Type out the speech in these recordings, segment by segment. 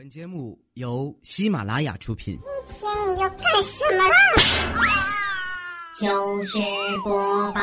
本节目由喜马拉雅出品。今天你要干什么啦？就是播报。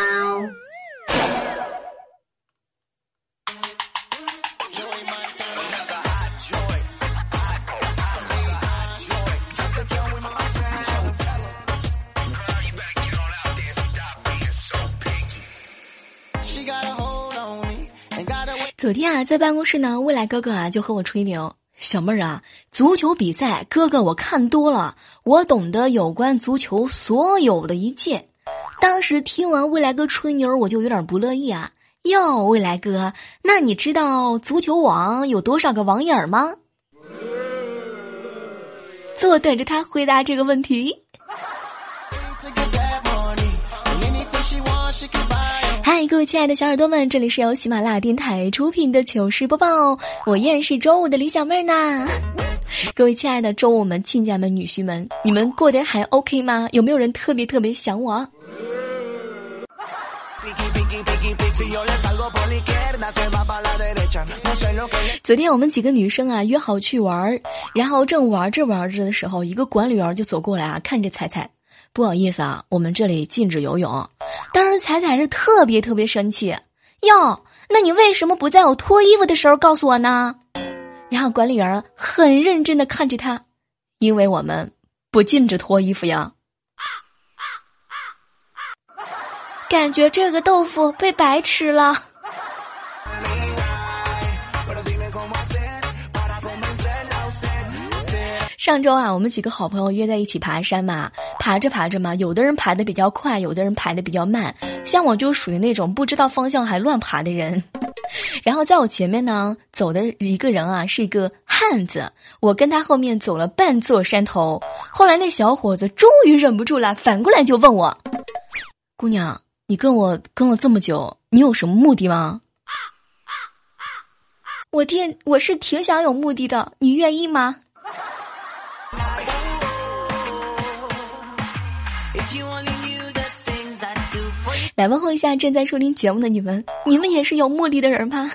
昨天啊，在办公室呢，未来哥哥啊就和我吹牛。小妹儿啊，足球比赛，哥哥我看多了，我懂得有关足球所有的一切。当时听完未来哥吹牛，我就有点不乐意啊。哟，未来哥，那你知道足球网有多少个网眼吗？坐等着他回答这个问题。嗨，各位亲爱的小耳朵们，这里是由喜马拉雅电台出品的糗事播报，我依然是周五的李小妹儿呢。各位亲爱的周五们、亲家们、女婿们，你们过得还 OK 吗？有没有人特别特别想我？昨天我们几个女生啊约好去玩儿，然后正玩着玩着的时候，一个管理员就走过来啊，看着彩彩。不好意思啊，我们这里禁止游泳。当时彩彩是特别特别生气，哟，那你为什么不在我脱衣服的时候告诉我呢？然后管理员很认真的看着他，因为我们不禁止脱衣服呀。感觉这个豆腐被白吃了。上周啊，我们几个好朋友约在一起爬山嘛，爬着爬着嘛，有的人爬的比较快，有的人爬的比较慢。像我就属于那种不知道方向还乱爬的人。然后在我前面呢走的一个人啊，是一个汉子，我跟他后面走了半座山头。后来那小伙子终于忍不住了，反过来就问我：“姑娘，你跟我跟了这么久，你有什么目的吗？”我天，我是挺想有目的的，你愿意吗？来问候一下正在收听节目的你们，你们也是有目的的人吧？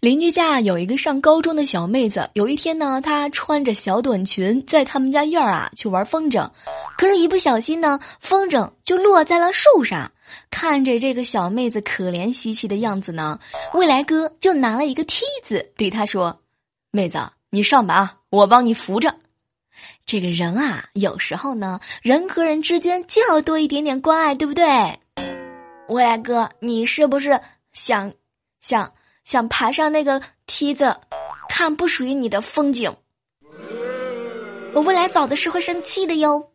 邻居家有一个上高中的小妹子，有一天呢，她穿着小短裙在他们家院儿啊去玩风筝，可是，一不小心呢，风筝就落在了树上。看着这个小妹子可怜兮兮的样子呢，未来哥就拿了一个梯子对她说：“妹子，你上吧啊，我帮你扶着。”这个人啊，有时候呢，人和人之间就要多一点点关爱，对不对？未来哥，你是不是想想想爬上那个梯子，看不属于你的风景？我未来嫂子是会生气的哟。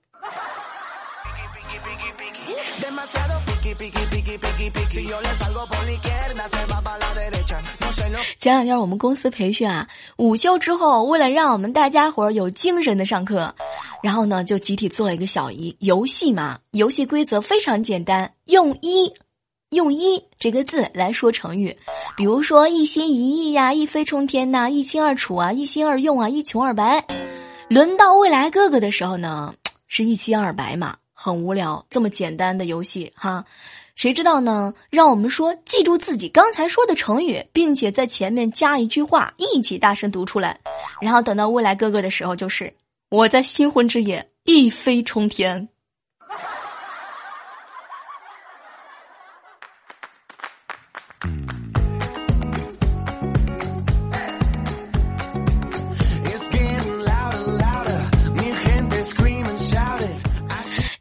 前两天我们公司培训啊，午休之后，为了让我们大家伙儿有精神的上课，然后呢就集体做了一个小游游戏嘛。游戏规则非常简单，用一用一这个字来说成语，比如说一心一意呀，一飞冲天呐，一清二楚啊，一心二用啊，一穷二白。轮到未来哥哥的时候呢，是一清二白嘛。很无聊，这么简单的游戏哈，谁知道呢？让我们说，记住自己刚才说的成语，并且在前面加一句话，一起大声读出来。然后等到未来哥哥的时候，就是我在新婚之夜一飞冲天。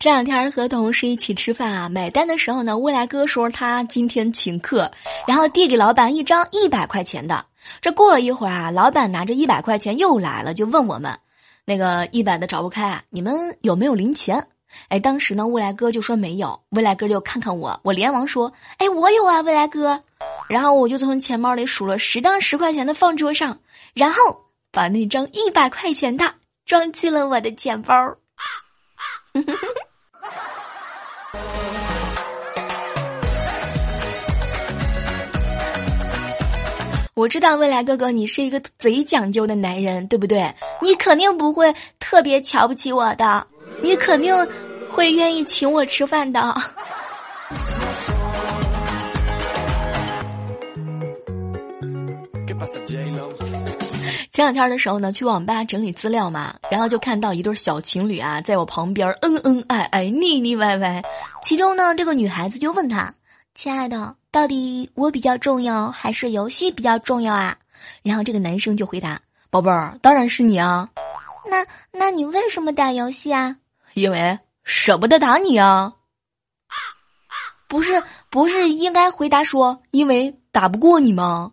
这两天和同事一起吃饭啊，买单的时候呢，未来哥说他今天请客，然后递给老板一张一百块钱的。这过了一会儿啊，老板拿着一百块钱又来了，就问我们，那个一百的找不开，你们有没有零钱？哎，当时呢，未来哥就说没有，未来哥就看看我，我连忙说，哎，我有啊，未来哥。然后我就从钱包里数了十张十块钱的放桌上，然后把那张一百块钱的装进了我的钱包。我知道未来哥哥，你是一个贼讲究的男人，对不对？你肯定不会特别瞧不起我的，你肯定会愿意请我吃饭的。前两天的时候呢，去网吧整理资料嘛，然后就看到一对小情侣啊，在我旁边恩恩爱爱、腻腻歪歪。其中呢，这个女孩子就问他：“亲爱的，到底我比较重要，还是游戏比较重要啊？”然后这个男生就回答：“宝贝儿，当然是你啊。”那那你为什么打游戏啊？因为舍不得打你啊。不是不是，应该回答说，因为打不过你吗？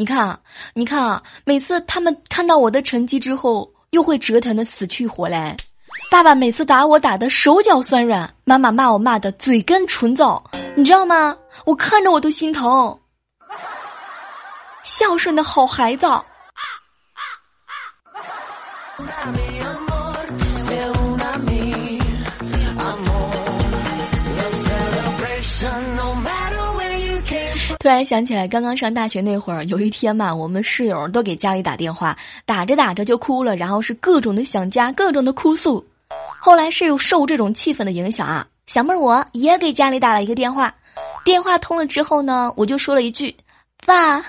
你看啊，你看啊，每次他们看到我的成绩之后，又会折腾的死去活来。爸爸每次打我打的手脚酸软，妈妈骂我骂的嘴干唇燥，你知道吗？我看着我都心疼。孝顺的好孩子。突然想起来，刚刚上大学那会儿，有一天嘛，我们室友都给家里打电话，打着打着就哭了，然后是各种的想家，各种的哭诉。后来是受这种气氛的影响啊，小妹儿我也给家里打了一个电话，电话通了之后呢，我就说了一句“爸”，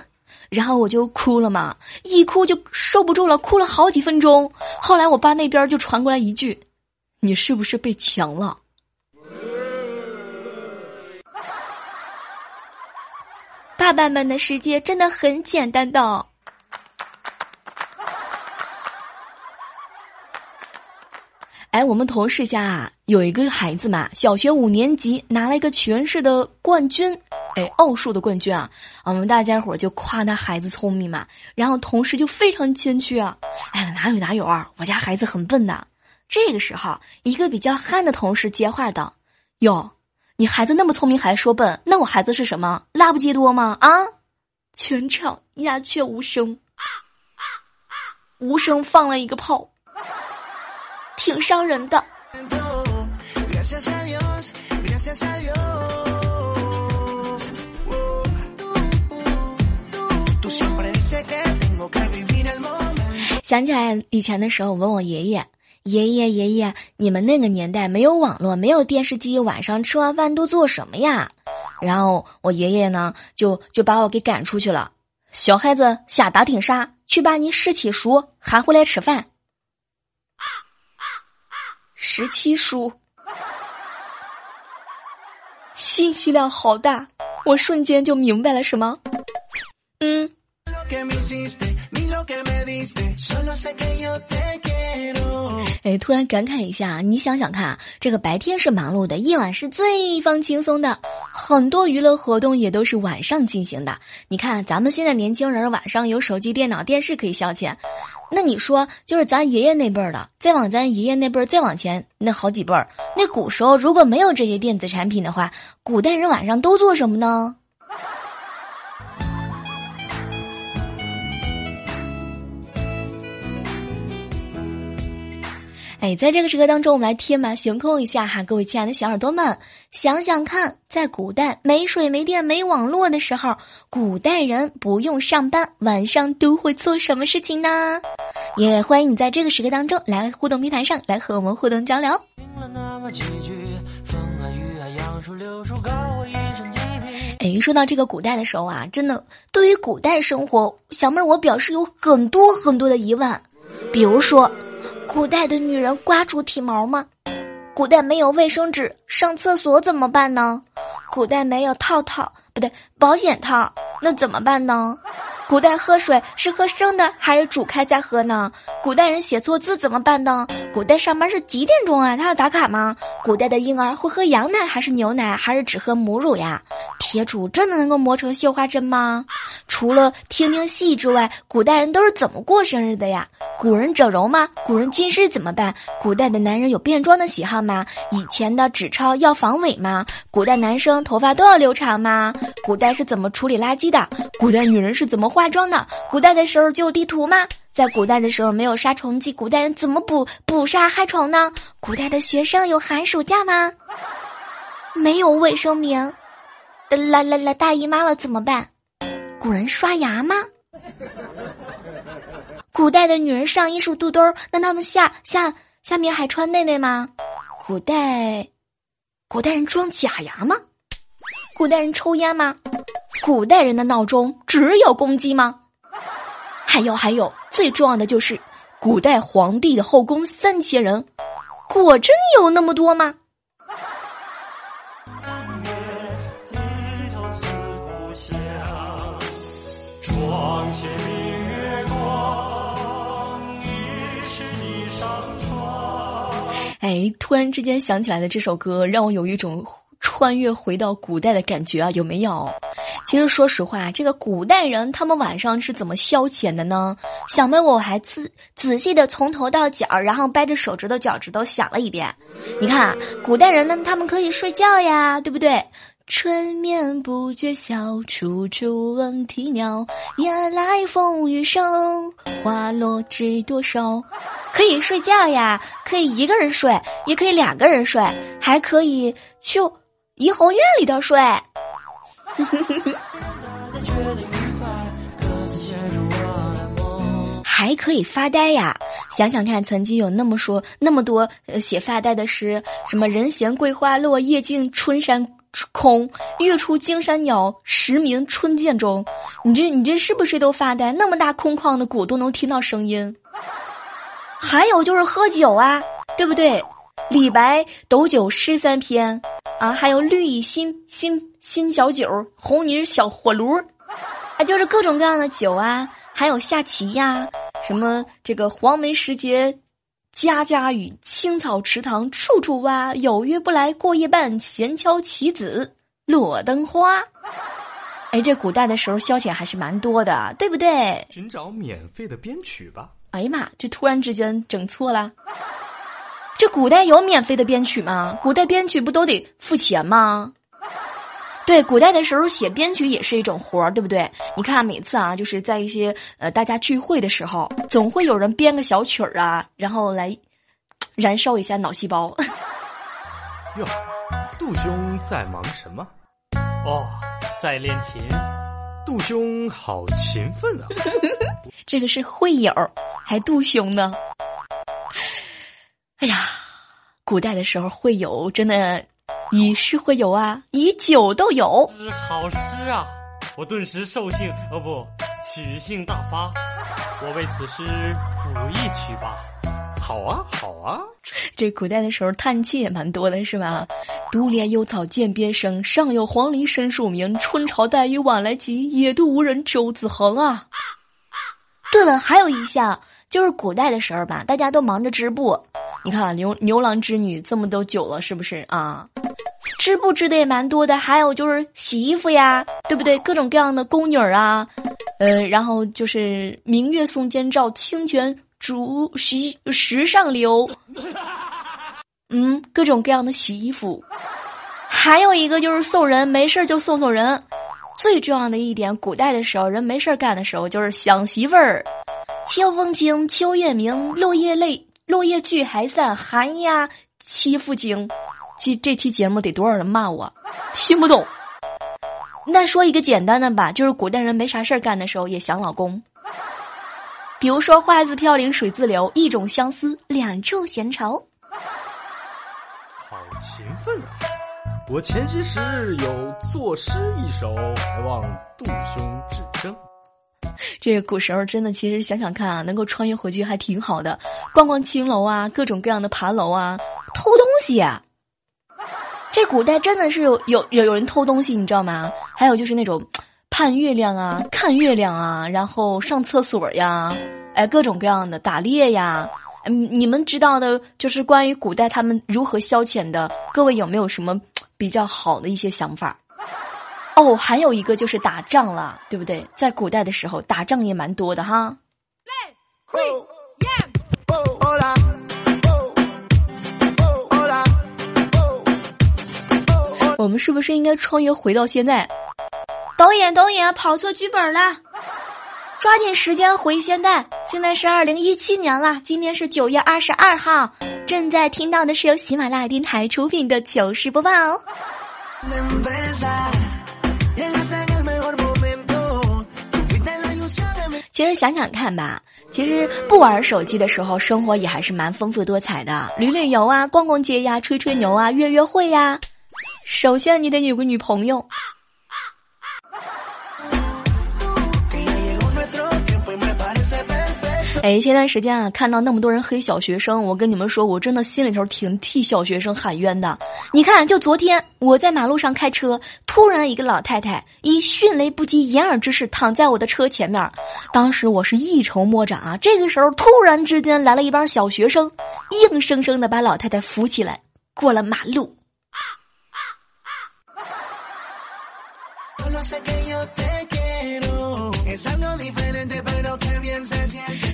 然后我就哭了嘛，一哭就受不住了，哭了好几分钟。后来我爸那边就传过来一句：“你是不是被强了？”爸爸们的世界真的很简单的。哎，我们同事家啊有一个孩子嘛，小学五年级拿了一个全市的冠军，哎，奥数的冠军啊！我们大家伙就夸他孩子聪明嘛，然后同事就非常谦虚啊，哎，哪有哪有啊，我家孩子很笨的。这个时候，一个比较憨的同事接话道：“哟。”你孩子那么聪明还说笨，那我孩子是什么？拉布基多吗？啊！全场鸦雀无声，无声放了一个炮，挺伤人的。想起来以前的时候，问我爷爷。爷爷爷爷，你们那个年代没有网络，没有电视机，晚上吃完饭都做什么呀？然后我爷爷呢，就就把我给赶出去了。小孩子瞎打听啥？去把你十七叔喊回来吃饭。十七叔，信息量好大，我瞬间就明白了什么？嗯。哎，突然感慨一下，你想想看，这个白天是忙碌的，夜晚是最放轻松的，很多娱乐活动也都是晚上进行的。你看，咱们现在年轻人晚上有手机、电脑、电视可以消遣，那你说，就是咱爷爷那辈儿的，再往咱爷爷那辈儿再往前那好几辈儿，那古时候如果没有这些电子产品的话，古代人晚上都做什么呢？哎，在这个时刻当中，我们来天马行空一下哈，各位亲爱的小耳朵们，想想看，在古代没水、没电、没网络的时候，古代人不用上班，晚上都会做什么事情呢？也欢迎你在这个时刻当中来互动平台上来和我们互动交流。哎，说到这个古代的时候啊，真的，对于古代生活，小妹儿我表示有很多很多的疑问，比如说。古代的女人刮出体毛吗？古代没有卫生纸，上厕所怎么办呢？古代没有套套，不对，保险套，那怎么办呢？古代喝水是喝生的还是煮开再喝呢？古代人写错字怎么办呢？古代上班是几点钟啊？他要打卡吗？古代的婴儿会喝羊奶还是牛奶，还是只喝母乳呀？铁杵真的能够磨成绣花针吗？除了听听戏之外，古代人都是怎么过生日的呀？古人整容吗？古人近视怎么办？古代的男人有变装的喜好吗？以前的纸钞要防伪吗？古代男生头发都要留长吗？古代是怎么处理垃圾的？古代女人是怎么化妆的？古代的时候就有地图吗？在古代的时候没有杀虫剂，古代人怎么捕捕杀害虫呢？古代的学生有寒暑假吗？没有卫生棉，来来来大姨妈了怎么办？古人刷牙吗？古代的女人上衣是肚兜，那他们下下下面还穿内内吗？古代，古代人装假牙吗？古代人抽烟吗？古代人的闹钟只有公鸡吗？还有还有，最重要的就是，古代皇帝的后宫三千人，果真有那么多吗？哎，突然之间想起来的这首歌，让我有一种穿越回到古代的感觉啊！有没有？其实说实话，这个古代人他们晚上是怎么消遣的呢？想问我还仔仔细的从头到脚，然后掰着手指头脚趾头想了一遍。你看，古代人呢，他们可以睡觉呀，对不对？春眠不觉晓，处处闻啼鸟。夜来风雨声，花落知多少。可以睡觉呀，可以一个人睡，也可以两个人睡，还可以去怡红院里头睡。还可以发呆呀！想想看，曾经有那么说那么多呃写发呆的诗，什么“人闲桂花落，夜静春山空，月出惊山鸟，时鸣春涧中”。你这你这是不是都发呆？那么大空旷的谷都能听到声音。还有就是喝酒啊，对不对？李白斗酒诗三篇啊，还有绿蚁新新新小酒，红泥小火炉，啊，就是各种各样的酒啊。还有下棋呀，什么这个黄梅时节家家雨，青草池塘处处蛙。有约不来过夜半，闲敲棋子落灯花。哎，这古代的时候消遣还是蛮多的，对不对？寻找免费的编曲吧。哎呀妈！这突然之间整错了。这古代有免费的编曲吗？古代编曲不都得付钱吗？对，古代的时候写编曲也是一种活儿，对不对？你看每次啊，就是在一些呃大家聚会的时候，总会有人编个小曲儿啊，然后来燃烧一下脑细胞。哟，杜兄在忙什么？哦，在练琴。杜兄好勤奋啊！这个是会友，还杜兄呢。哎呀，古代的时候会友真的以诗会友啊，以酒都有。是好诗啊！我顿时兽性哦不，曲性大发。我为此诗谱一曲吧。好啊，好啊！这古代的时候叹气也蛮多的，是吧？独怜幽草涧边生，上有黄鹂深树鸣。春潮带雨晚来急，野渡无人舟自横啊！对了，还有一项就是古代的时候吧，大家都忙着织布。你看牛牛郎织女这么都久了，是不是啊？织布织的也蛮多的，还有就是洗衣服呀，对不对？各种各样的宫女啊，呃，然后就是明月松间照，清泉。竹时时尚流，嗯，各种各样的洗衣服，还有一个就是送人，没事就送送人。最重要的一点，古代的时候人没事干的时候就是想媳妇儿。秋风清，秋月明，落叶泪，落叶聚还散，寒鸦栖复惊。这这期节目得多少人骂我？听不懂。那说一个简单的吧，就是古代人没啥事儿干的时候也想老公。比如说，花自飘零水自流，一种相思，两处闲愁。好勤奋啊！我前些时日有作诗一首，还望杜兄指正。这个古时候真的，其实想想看啊，能够穿越回去还挺好的。逛逛青楼啊，各种各样的爬楼啊，偷东西。这古代真的是有有有有人偷东西，你知道吗？还有就是那种。盼月亮啊，看月亮啊，然后上厕所呀，哎，各种各样的打猎呀，嗯，你们知道的，就是关于古代他们如何消遣的，各位有没有什么比较好的一些想法？哦，还有一个就是打仗了，对不对？在古代的时候，打仗也蛮多的哈。我们是不是应该穿越回到现在？导演，导演，跑错剧本了。抓紧时间回现代，现在是二零一七年了，今天是九月二十二号，正在听到的是由喜马拉雅电台出品的糗事播报哦。其实想想看吧，其实不玩手机的时候，生活也还是蛮丰富多彩的，旅旅游啊，逛逛街呀，吹吹牛啊，约约会呀。首先，你得有个女朋友。哎，前段时间啊，看到那么多人黑小学生，我跟你们说，我真的心里头挺替小学生喊冤的。你看，就昨天我在马路上开车，突然一个老太太以迅雷不及掩耳之势躺在我的车前面，当时我是一筹莫展啊。这个时候，突然之间来了一帮小学生，硬生生的把老太太扶起来，过了马路。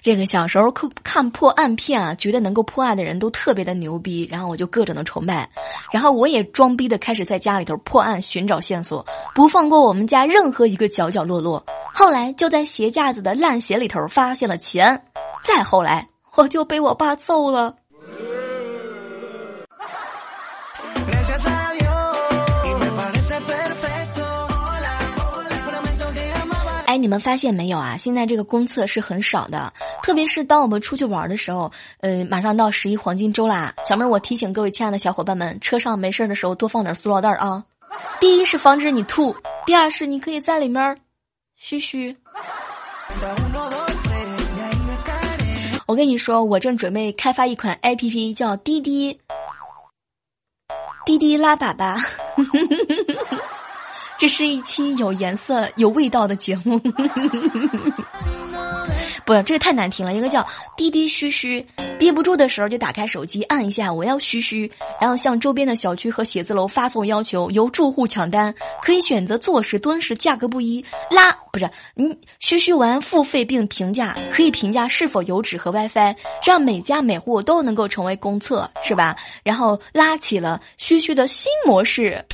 这个小时候看看破案片啊，觉得能够破案的人都特别的牛逼，然后我就各种的崇拜，然后我也装逼的开始在家里头破案，寻找线索，不放过我们家任何一个角角落落。后来就在鞋架子的烂鞋里头发现了钱，再后来我就被我爸揍了。你们发现没有啊？现在这个公厕是很少的，特别是当我们出去玩的时候，呃，马上到十一黄金周啦。小妹儿，我提醒各位亲爱的小伙伴们，车上没事的时候多放点塑料袋啊。第一是防止你吐，第二是你可以在里面嘘嘘。我跟你说，我正准备开发一款 APP，叫滴滴滴滴拉粑粑。这是一期有颜色、有味道的节目，不是，这个太难听了。一个叫滴滴嘘嘘，憋不住的时候就打开手机按一下我要嘘嘘，然后向周边的小区和写字楼发送要求，由住户抢单，可以选择坐式、蹲式，价格不一。拉不是你嘘嘘完付费并评价，可以评价是否有纸和 WiFi，让每家每户都能够成为公厕，是吧？然后拉起了嘘嘘的新模式，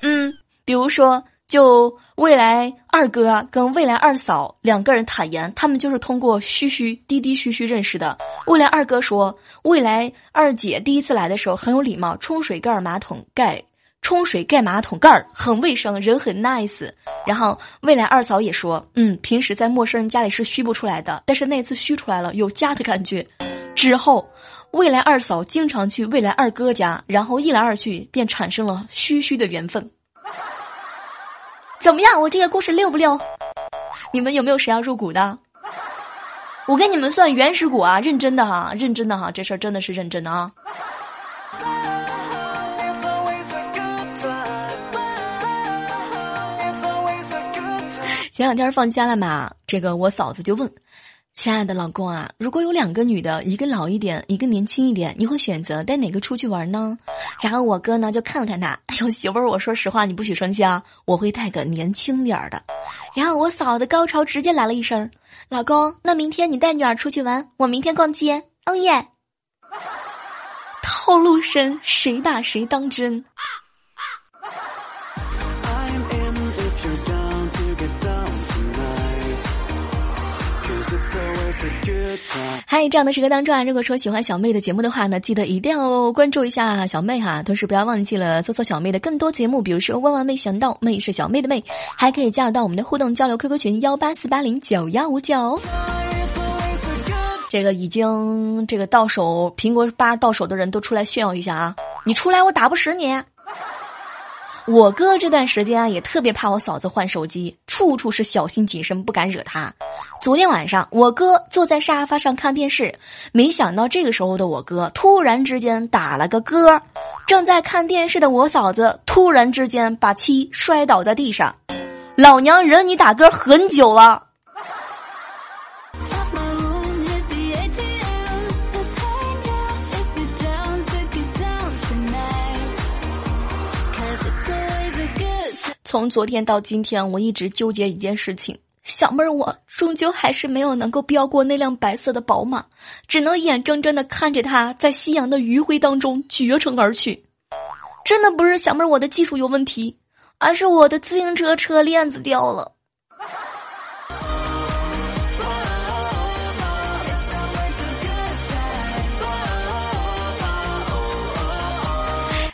嗯。比如说，就未来二哥跟未来二嫂两个人坦言，他们就是通过嘘嘘滴滴嘘嘘认识的。未来二哥说，未来二姐第一次来的时候很有礼貌，冲水盖马桶盖，冲水盖马桶盖很卫生，人很 nice。然后未来二嫂也说，嗯，平时在陌生人家里是嘘不出来的，但是那次嘘出来了，有家的感觉。之后，未来二嫂经常去未来二哥家，然后一来二去便产生了嘘嘘的缘分。怎么样？我这个故事溜不溜？你们有没有谁要入股的？我给你们算原始股啊！认真的哈，认真的哈，这事儿真的是认真的啊！前两天放假了嘛，这个我嫂子就问。亲爱的老公啊，如果有两个女的，一个老一点，一个年轻一点，你会选择带哪个出去玩呢？然后我哥呢就看了看他，哎呦媳妇儿，我说实话，你不许生气啊，我会带个年轻点儿的。然后我嫂子高潮直接来了一声，老公，那明天你带女儿出去玩，我明天逛街，哦耶！套路深，谁把谁当真？嗨，这样的时刻当中啊，如果说喜欢小妹的节目的话呢，记得一定要关注一下小妹哈，同时不要忘记了搜索小妹的更多节目，比如说万万没想到，妹是小妹的妹，还可以加入到我们的互动交流 QQ 群幺八四八零九幺五九。这个已经这个到手苹果八到手的人都出来炫耀一下啊！你出来我打不死你。我哥这段时间啊，也特别怕我嫂子换手机，处处是小心谨慎，不敢惹她。昨天晚上，我哥坐在沙发上看电视，没想到这个时候的我哥突然之间打了个嗝，正在看电视的我嫂子突然之间把妻摔倒在地上，老娘忍你打嗝很久了。从昨天到今天，我一直纠结一件事情，小妹儿，我终究还是没有能够飙过那辆白色的宝马，只能眼睁睁的看着它在夕阳的余晖当中绝尘而去。真的不是小妹儿我的技术有问题，而是我的自行车车链子掉了。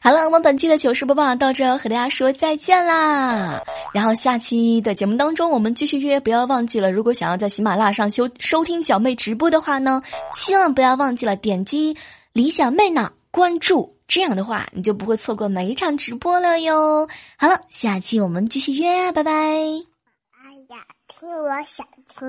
好了，我们本期的糗事播报到这，和大家说再见啦。然后下期的节目当中，我们继续约，不要忘记了。如果想要在喜马拉雅上收收听小妹直播的话呢，千万不要忘记了点击李小妹呢关注，这样的话你就不会错过每一场直播了哟。好了，下期我们继续约，拜拜。哎呀，听我想听。